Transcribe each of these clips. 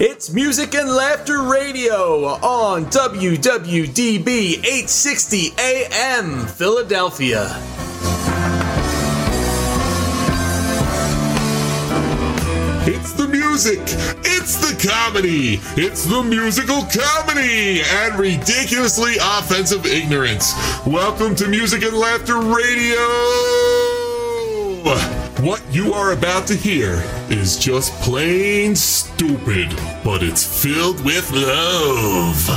It's Music and Laughter Radio on WWDB 860 AM Philadelphia. It's the music, it's the comedy, it's the musical comedy and ridiculously offensive ignorance. Welcome to Music and Laughter Radio. What you are about to hear is just plain stupid, but it's filled with love.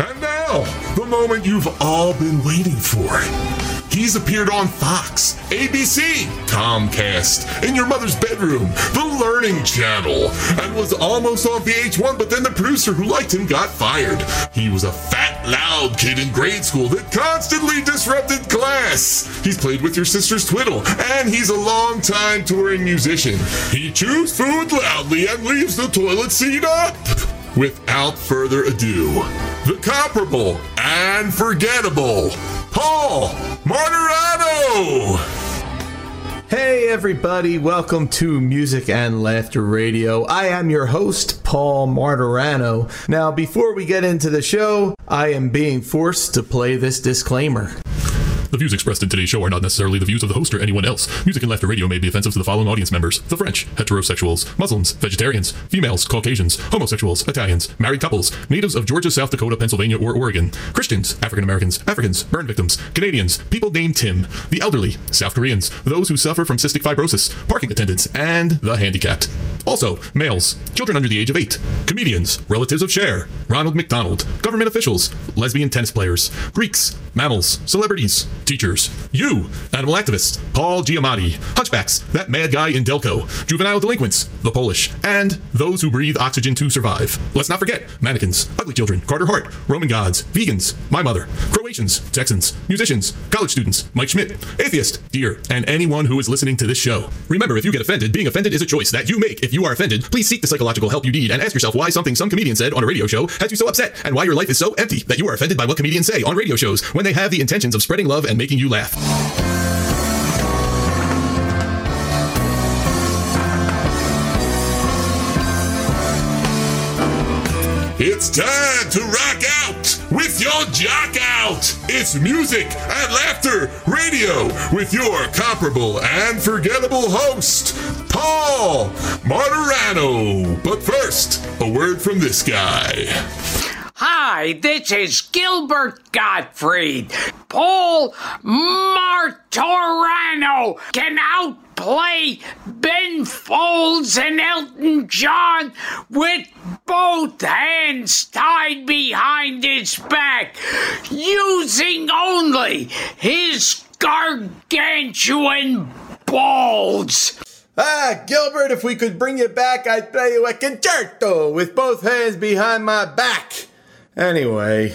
And now, the moment you've all been waiting for. He's appeared on Fox, ABC, Comcast, in your mother's bedroom, the Learning Channel, and was almost on VH1, but then the producer who liked him got fired. He was a fat, loud kid in grade school that constantly disrupted class. He's played with your sister's twiddle, and he's a long-time touring musician. He chews food loudly and leaves the toilet seat up. Without further ado, the comparable and forgettable Paul Marturano! Hey, everybody, welcome to Music and Laughter Radio. I am your host, Paul Marturano. Now, before we get into the show, I am being forced to play this disclaimer. The views expressed in today's show are not necessarily the views of the host or anyone else. Music and laughter radio may be offensive to the following audience members the French, heterosexuals, Muslims, vegetarians, females, Caucasians, homosexuals, Italians, married couples, natives of Georgia, South Dakota, Pennsylvania, or Oregon, Christians, African Americans, Africans, burn victims, Canadians, people named Tim, the elderly, South Koreans, those who suffer from cystic fibrosis, parking attendants, and the handicapped. Also, males, children under the age of eight, comedians, relatives of Cher, Ronald McDonald, government officials, lesbian tennis players, Greeks, mammals, celebrities, teachers, you, animal activists, Paul Giamatti, hunchbacks, that mad guy in Delco, juvenile delinquents, the Polish, and those who breathe oxygen to survive. Let's not forget mannequins, ugly children, Carter Hart, Roman gods, vegans, my mother, Croatians, Texans, musicians, college students, Mike Schmidt, atheist, dear, and anyone who is listening to this show. Remember, if you get offended, being offended is a choice that you make. If you are offended, please seek the psychological help you need and ask yourself why something some comedian said on a radio show has you so upset and why your life is so empty that you are offended by what comedians say on radio shows when they have the intentions of spreading love and making you laugh. It's time to rock out with your jock out. It's music and laughter radio with your comparable and forgettable host, Paul Marturano. But first, a word from this guy. Hi, this is Gilbert Gottfried. Paul Marturano can outplay Ben Folds and Elton John with both hands tied behind his back, using only his gargantuan balls. Ah, Gilbert, if we could bring you back, I'd play you a concerto with both hands behind my back. Anyway,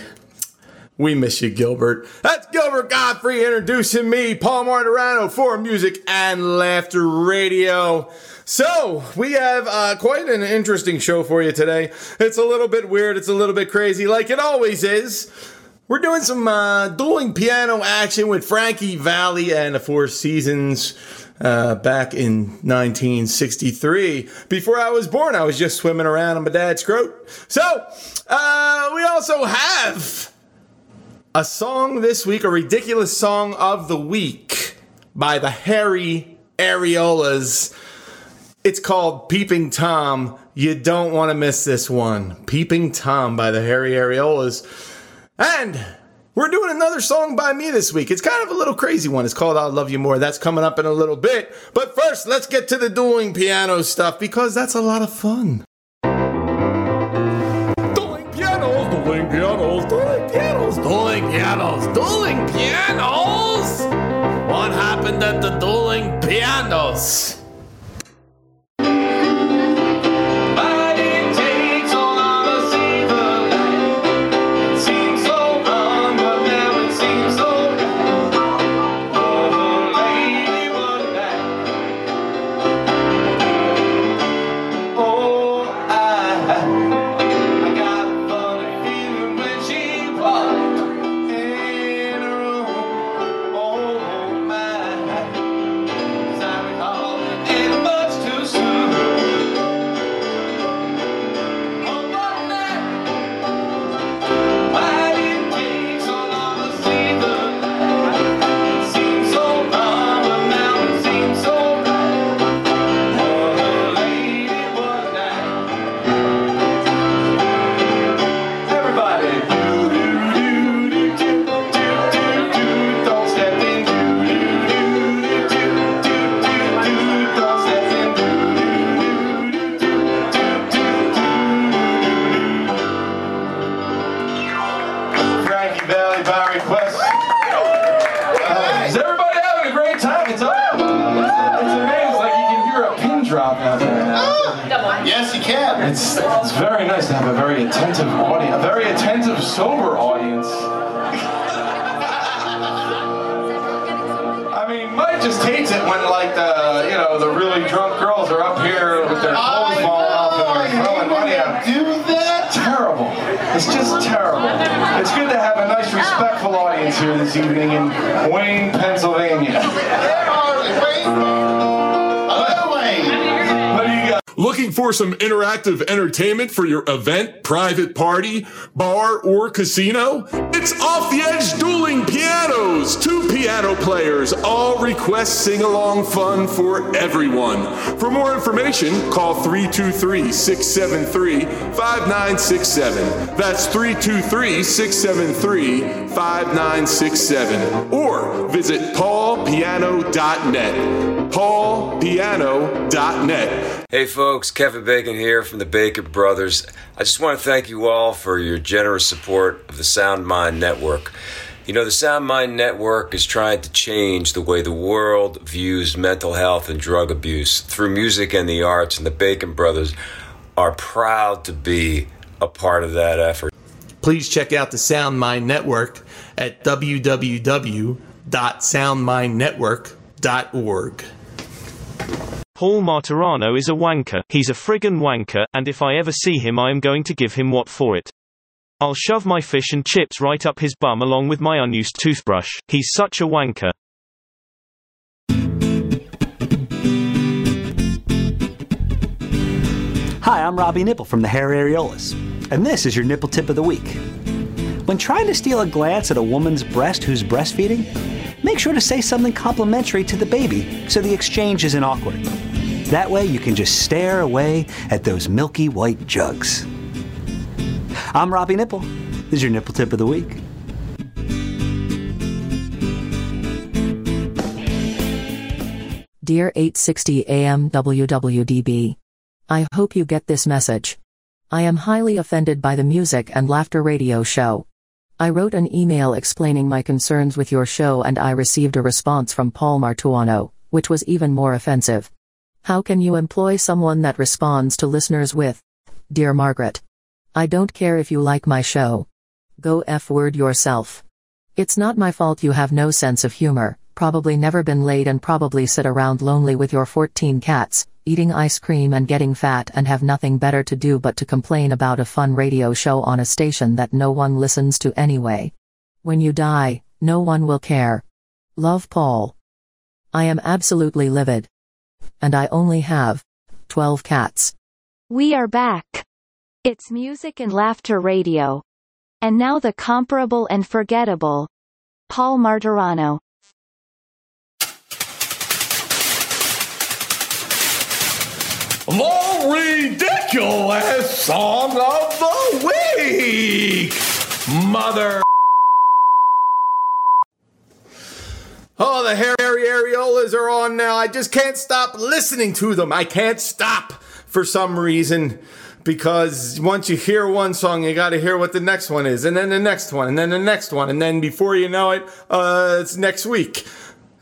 we miss you, Gilbert. That's Gilbert Gottfried introducing me, Paul Marturano, for Music and Laughter Radio. So, we have uh, quite an interesting show for you today. It's a little bit weird, it's a little bit crazy, like it always is. We're doing some uh, dueling piano action with Frankie Valli and the Four Seasons uh, back in 1963. Before I was born, I was just swimming around on my dad's scrot. So, uh, we also have a song this week, a ridiculous song of the week by the Hairy Areolas. It's called Peeping Tom. You don't want to miss this one. Peeping Tom by the Hairy Areolas. And we're doing another song by me this week. It's kind of a little crazy one. It's called I'll Love You More. That's coming up in a little bit. But first, let's get to the dueling piano stuff because that's a lot of fun. Dueling pianos, dueling pianos, dueling pianos, dueling pianos, dueling pianos. What happened at the dueling pianos? Respectful audience here this evening in Wayne, Pennsylvania. Looking for some interactive entertainment for your event, private party, bar, or casino? It's Off the Edge Dueling Pianos! Two piano players, all request sing along fun for everyone. For more information, call 323 673 5967. That's 323 673 5967. Or visit paulpiano.net. paulpiano.net. Hey folks, Kevin Bacon here from the Bacon Brothers. I just want to thank you all for your generous support of the Sound Mind Network. You know, the Sound Mind Network is trying to change the way the world views mental health and drug abuse through music and the arts, and the Bacon Brothers are proud to be a part of that effort. Please check out the Sound Mind Network at www.soundmindnetwork.org. Paul Marturano is a wanker. He's a friggin' wanker, and if I ever see him, I am going to give him what for it. I'll shove my fish and chips right up his bum along with my unused toothbrush. He's such a wanker. Hi, I'm Robbie Nipple from the Hair Areolas, and this is your nipple tip of the week. When trying to steal a glance at a woman's breast who's breastfeeding, make sure to say something complimentary to the baby so the exchange isn't awkward. That way, you can just stare away at those milky white jugs. I'm Robbie Nipple. This is your nipple tip of the week. Dear 860 AM WWDB. I hope you get this message. I am highly offended by the music and laughter radio show. I wrote an email explaining my concerns with your show and I received a response from Paul Marturano, which was even more offensive. How can you employ someone that responds to listeners with, Dear Margaret? I don't care if you like my show. Go F word yourself. It's not my fault you have no sense of humor, probably never been laid and probably sit around lonely with your 14 cats, eating ice cream and getting fat and have nothing better to do but to complain about a fun radio show on a station that no one listens to anyway. When you die, no one will care. Love Paul. I am absolutely livid. And I only have 12 cats. We are back. It's music and laughter radio. And now the comparable and forgettable. Paul Marturano. The ridiculous song of the week! Mother. Oh, the hairy areolas are on now. I just can't stop listening to them. I can't stop for some reason because once you hear one song, you got to hear what the next one is, and then the next one, and then the next one, and then before you know it, uh, it's next week.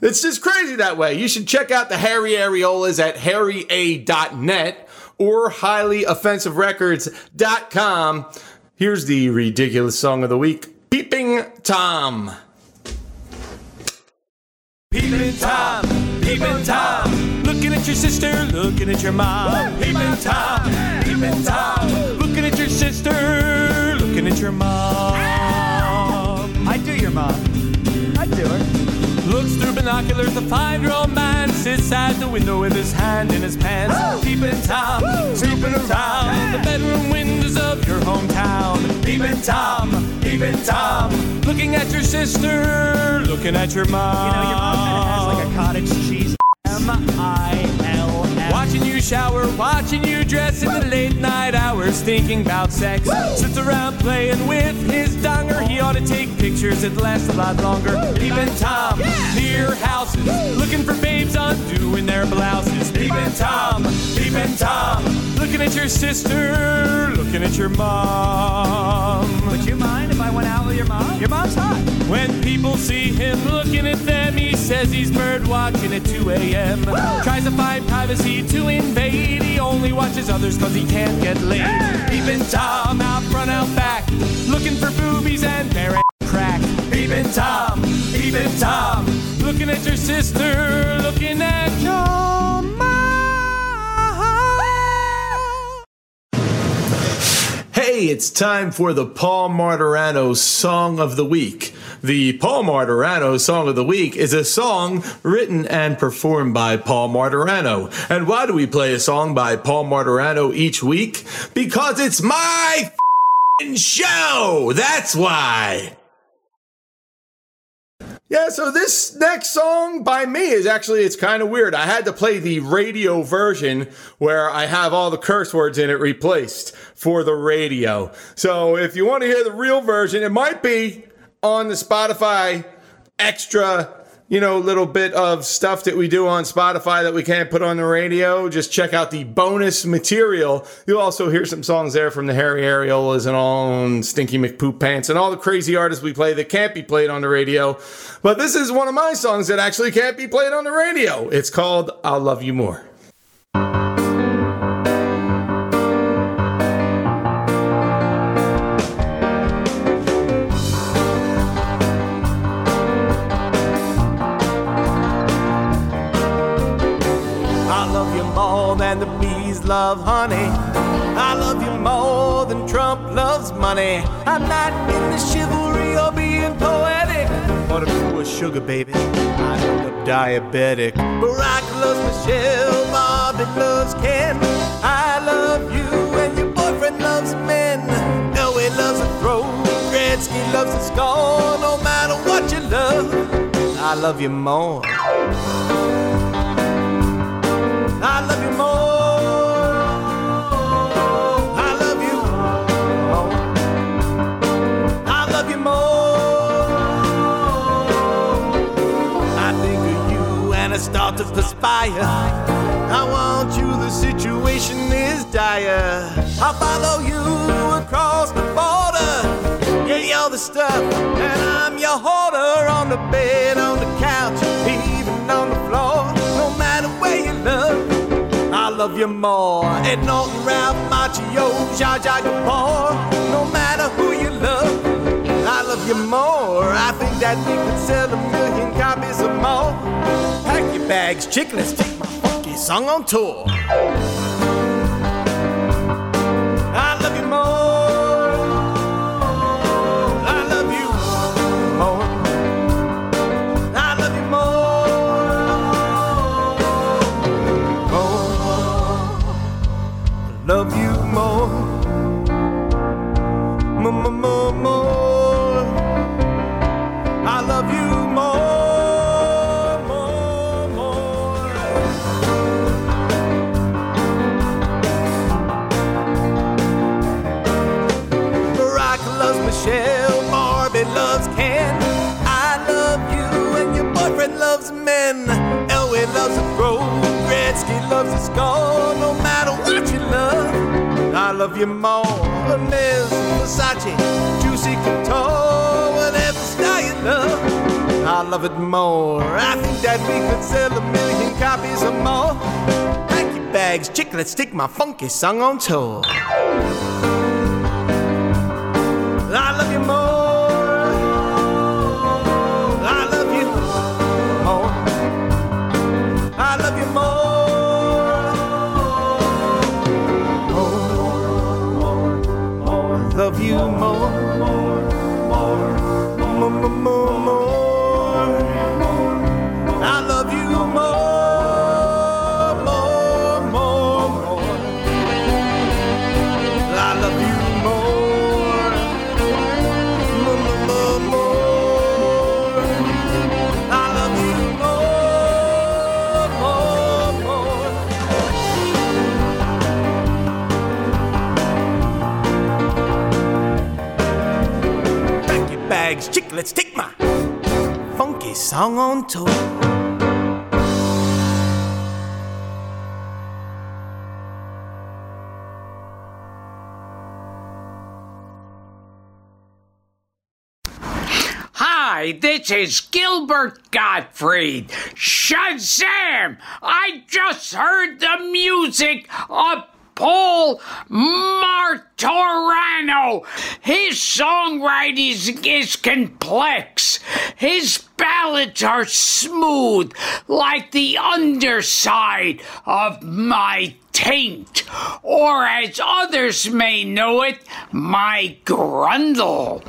It's just crazy that way. You should check out the Hairy Areolas at harrya.net or highlyoffensiverecords.com. Here's the ridiculous song of the week Peeping Tom. Peeping Tom, peeping Tom, looking at your sister, looking at your mom. Peeping Tom, peeping Tom, looking at your sister, looking at your mom. I do your mom. I do her. Looks through binoculars, the five-year-old man sits at the window with his hand in his pants. Peeping Tom, peeping around the bedroom windows of your hometown. Peeping Tom, peeping Tom, looking at your sister, looking at your mom. You know, your mom kind of has like a cottage cheese. M-I-L. Watching you shower, watching you dress in the late night hours, thinking about sex. Sits around playing with his donger. He ought to take pictures, it lasts a lot longer. Peeping Tom, near houses, looking for babes undoing their blouses. Peeping Tom, peeping Tom, looking at your sister, looking at your mom. Would you mind if I went out with your mom? Your mom's hot. When people see him looking at them, he says he's bird watching at 2 a.m. Tries to find privacy to invade. He only watches others cause he can't get laid. Peeping Tom out front, out back. Looking for boobies and bare crack. Peeping Tom, peeping Tom. Looking at your sister, looking at your Hey, it's time for the Paul Marturano Song of the Week. The Paul Marturano Song of the Week is a song written and performed by Paul Marturano. And why do we play a song by Paul Marturano each week? Because it's my show! That's why! Yeah, so this next song by me is actually it's kind of weird. I had to play the radio version where I have all the curse words in it replaced for the radio. So if you want to hear the real version, it might be on the Spotify extra, you know, little bit of stuff that we do on Spotify that we can't put on the radio. Just check out the bonus material. You'll also hear some songs there from the Hairy Areolas and all and Stinky McPoop Pants and all the crazy artists we play that can't be played on the radio. But this is one of my songs that actually can't be played on the radio. It's called I'll Love You More. Than the bees love honey. I love you more than Trump loves money. I'm not into chivalry or being poetic. But if you were sugar, baby, I'd end up diabetic. Barack loves Michelle, Bobby loves Ken. I love you and your boyfriend loves men. Elway loves a throw, Gretzky loves a score. No matter what you love, I love you more. I love you more. I love you more. I love you more. I think of you and I start to perspire. I want you, the situation is dire. I'll follow you across the border. Yeah, you're the stuff, and I'm your hoarder on the bed, love you more. Ed Norton, Ralph Macchio, Zsa Zsa Gabor. No matter who you love, I love you more. I think that we could sell a million copies or more. Pack your bags, chick, let's take my funky song on tour. Loves a score. No matter what you love, I love you more. Hermes, Versace, Juicy Couture, whatever style you love, I love it more. I think that we could sell a million copies or more. Pack your bags, chick, let's take my funky song on tour. Song on tour. Hi, Hi, this is Gilbert Gottfried. Shazam! I just heard the music of Paul Marturano. His songwriting is complex. His ballads are smooth, like the underside of my taint, or as others may know it, my grundle.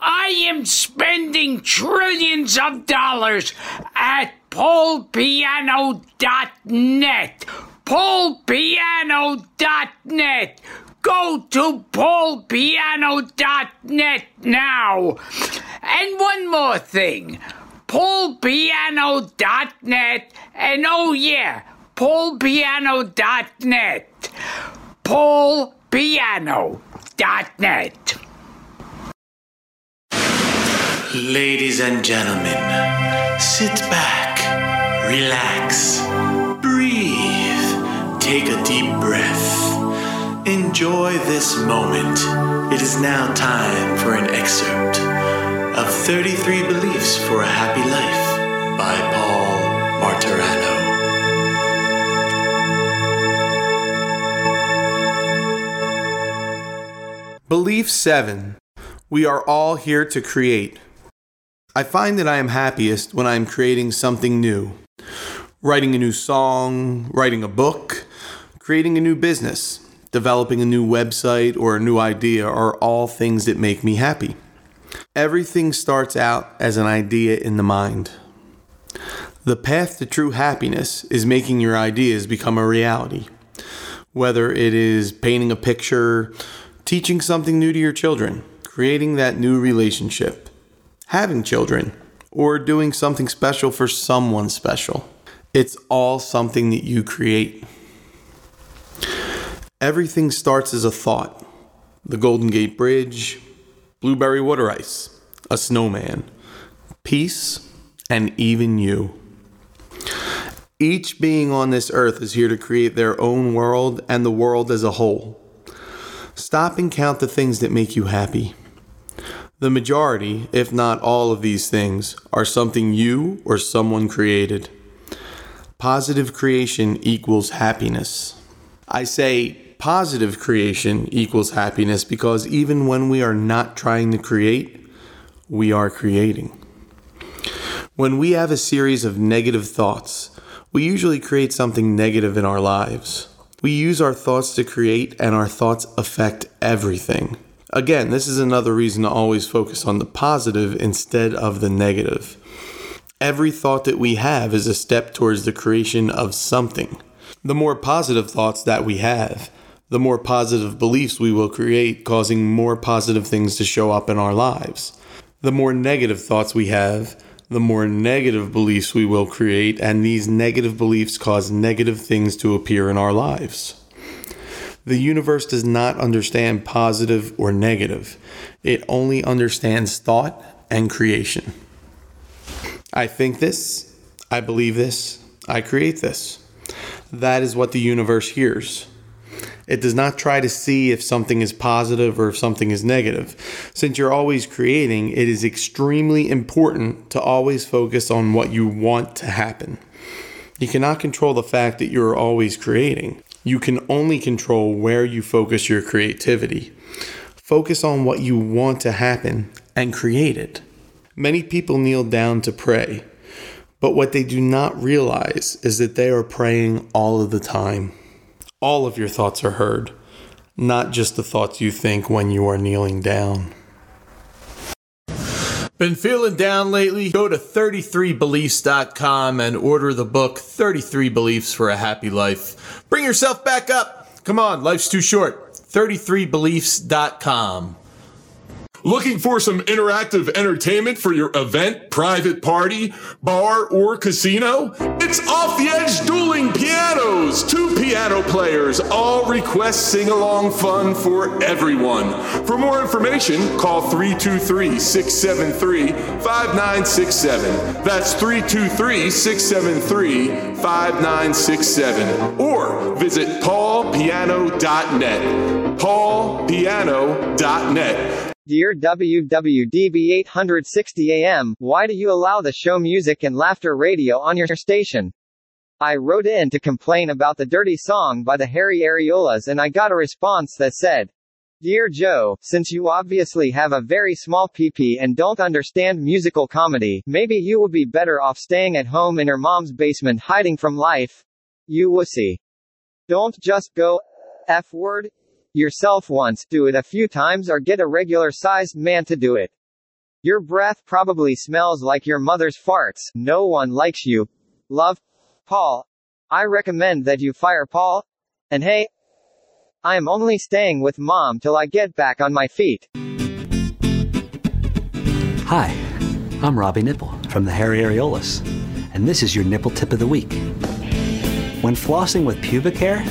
I am spending trillions of dollars at paulpiano.net. paulpiano.net. Go to paulpiano.net now. And one more thing. paulpiano.net and oh yeah, paulpiano.net. paulpiano.net. Ladies and gentlemen, sit back, relax, breathe, take a deep breath. Enjoy this moment. It is now time for an excerpt of 33 Beliefs for a Happy Life by Paul Marturano. Belief 7 We are all here to create. I find that I am happiest when I am creating something new. Writing a new song, writing a book, creating a new business, developing a new website, or a new idea are all things that make me happy. Everything starts out as an idea in the mind. The path to true happiness is making your ideas become a reality. Whether it is painting a picture, teaching something new to your children, creating that new relationship, having children, or doing something special for someone special. It's all something that you create. Everything starts as a thought the Golden Gate Bridge, blueberry water ice, a snowman, peace, and even you. Each being on this earth is here to create their own world and the world as a whole. Stop and count the things that make you happy. The majority, if not all of these things, are something you or someone created. Positive creation equals happiness. I say positive creation equals happiness because even when we are not trying to create, we are creating. When we have a series of negative thoughts, we usually create something negative in our lives. We use our thoughts to create, and our thoughts affect everything. Again, this is another reason to always focus on the positive instead of the negative. Every thought that we have is a step towards the creation of something. The more positive thoughts that we have, the more positive beliefs we will create, causing more positive things to show up in our lives. The more negative thoughts we have, the more negative beliefs we will create, and these negative beliefs cause negative things to appear in our lives. The universe does not understand positive or negative, it only understands thought and creation. I think this, I believe this, I create this. That is what the universe hears. It does not try to see if something is positive or if something is negative. Since you're always creating, it is extremely important to always focus on what you want to happen. You cannot control the fact that you're always creating. You can only control where you focus your creativity. Focus on what you want to happen and create it. Many people kneel down to pray, but what they do not realize is that they are praying all of the time. All of your thoughts are heard, not just the thoughts you think when you are kneeling down. Been feeling down lately? Go to 33beliefs.com and order the book 33 Beliefs for a Happy Life. Bring yourself back up. Come on, life's too short. 33beliefs.com. Looking for some interactive entertainment for your event, private party, bar, or casino? It's Off the Edge Dueling Pianos! Two piano players, all request sing along fun for everyone. For more information, call 323 673 5967. That's 323 673 5967. Or visit paulpiano.net. paulpiano.net. Dear WWDB 860 AM, why do you allow the show Music and Laughter Radio on your station? I wrote in to complain about the dirty song by the Hairy Areolas and I got a response that said, Dear Joe, since you obviously have a very small PP and don't understand musical comedy, maybe you would be better off staying at home in your mom's basement hiding from life. You wussy. Don't just go F word yourself once, do it a few times or get a regular sized man to do it. Your breath probably smells like your mother's farts. No one likes you. Love, Paul. I recommend that you fire Paul. And hey, I am only staying with mom till I get back on my feet. Hi, I'm Robbie Nipple from the Hairy Areolas, and this is your nipple tip of the week. When flossing with pubic hair,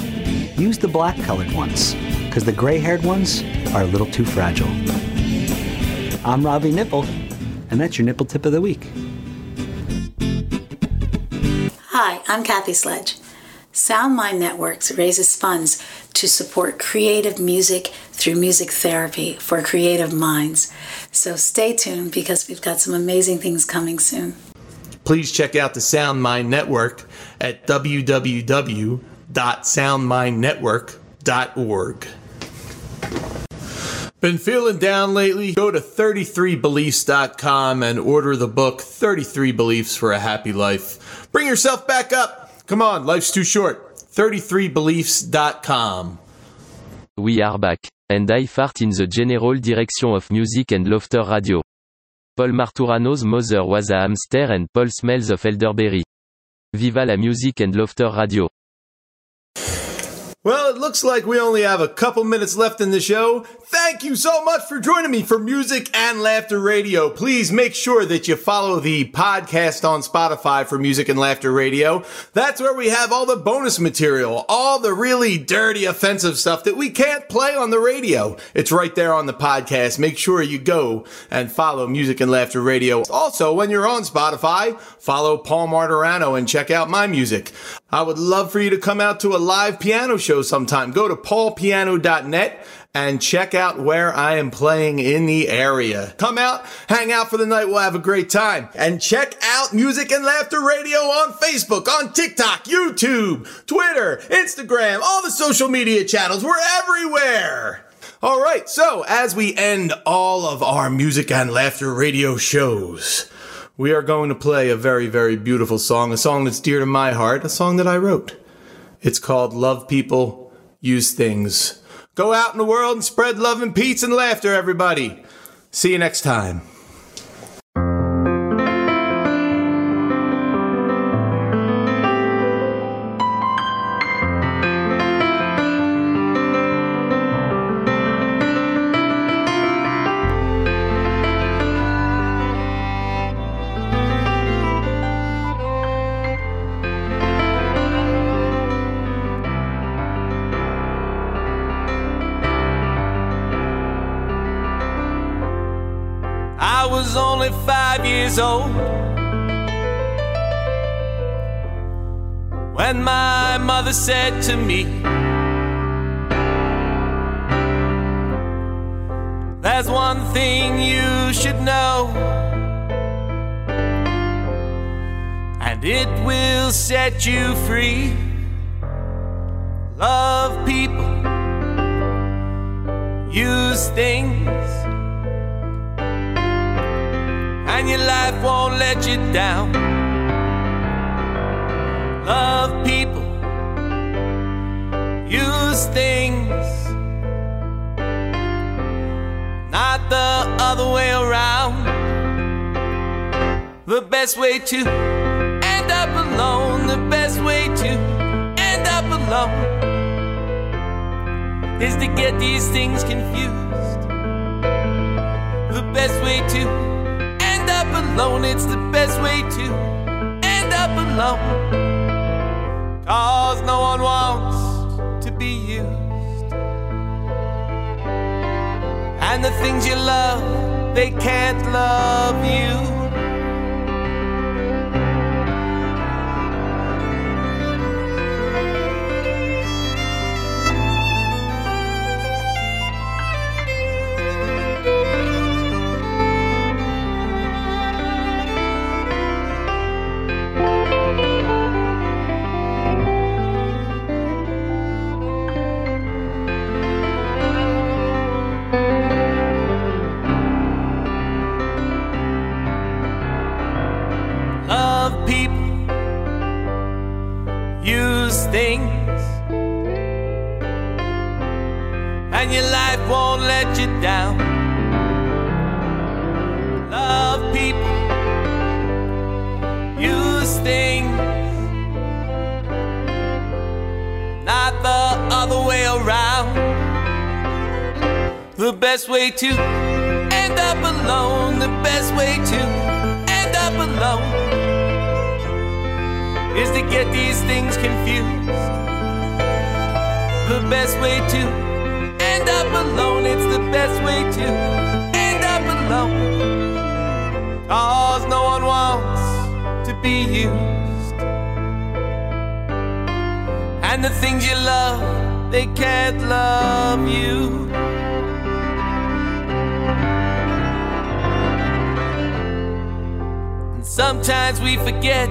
use the black colored ones, because the gray haired ones are a little too fragile. I'm Robbie Nipple, and that's your nipple tip of the week. Hi, I'm Kathy Sledge. Sound Mind Networks raises funds to support creative music through music therapy for creative minds. So stay tuned because we've got some amazing things coming soon. Please check out the Sound Mind Network at www.soundmindnetwork.org. Been feeling down lately? Go to 33beliefs.com and order the book 33 Beliefs for a Happy Life. Bring yourself back up. Come on, life's too short. 33beliefs.com. We are back, and I fart in the general direction of music and laughter radio. Paul Marturano's mother was a hamster and Paul smells of elderberry. Viva la music and laughter radio. Well, it looks like we only have a couple minutes left in the show. Thank you so much for joining me for Music and Laughter Radio. Please make sure that you follow the podcast on Spotify for Music and Laughter Radio. That's where we have all the bonus material, all the really dirty, offensive stuff that we can't play on the radio. It's right there on the podcast. Make sure you go and follow Music and Laughter Radio. Also, when you're on Spotify, follow Paul Marturano and check out my music. I would love for you to come out to a live piano show sometime. Go to paulpiano.net and check out where I am playing in the area. Come out, hang out for the night. We'll have a great time. And check out Music and Laughter Radio on Facebook, on TikTok, YouTube, Twitter, Instagram, all the social media channels. We're everywhere. All right. So as we end all of our Music and Laughter Radio shows, we are going to play a very, very beautiful song, a song that's dear to my heart, a song that I wrote. It's called Love People, Use Things. Go out in the world and spread love and peace and laughter, everybody. See you next time. Mother said to me, There's one thing you should know, and it will set you free. Love people, use things and your life won't let you down. Love people, things, not the other way around. The best way to end up alone, the best way to end up alone is to get these things confused. The best way to end up alone. It's the best way to end up alone. Cause no one wants be used. And the things you love, they can't love you. The best way to end up alone, the best way to end up alone is to get these things confused. The best way to end up alone, it's the best way to end up alone. Cause no one wants to be used. And the things you love, they can't love you. Sometimes we forget.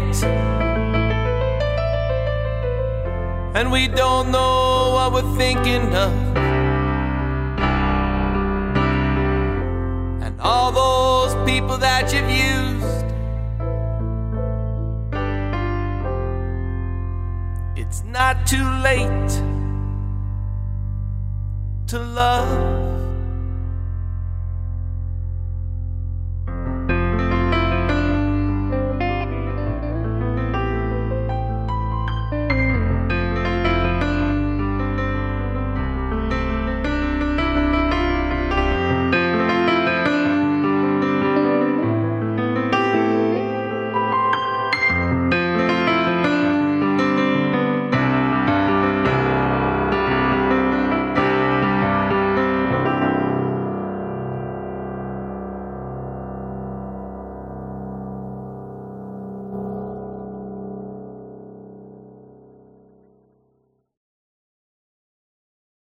And we don't know what we're thinking of. And all those people that you've used. It's not too late to love.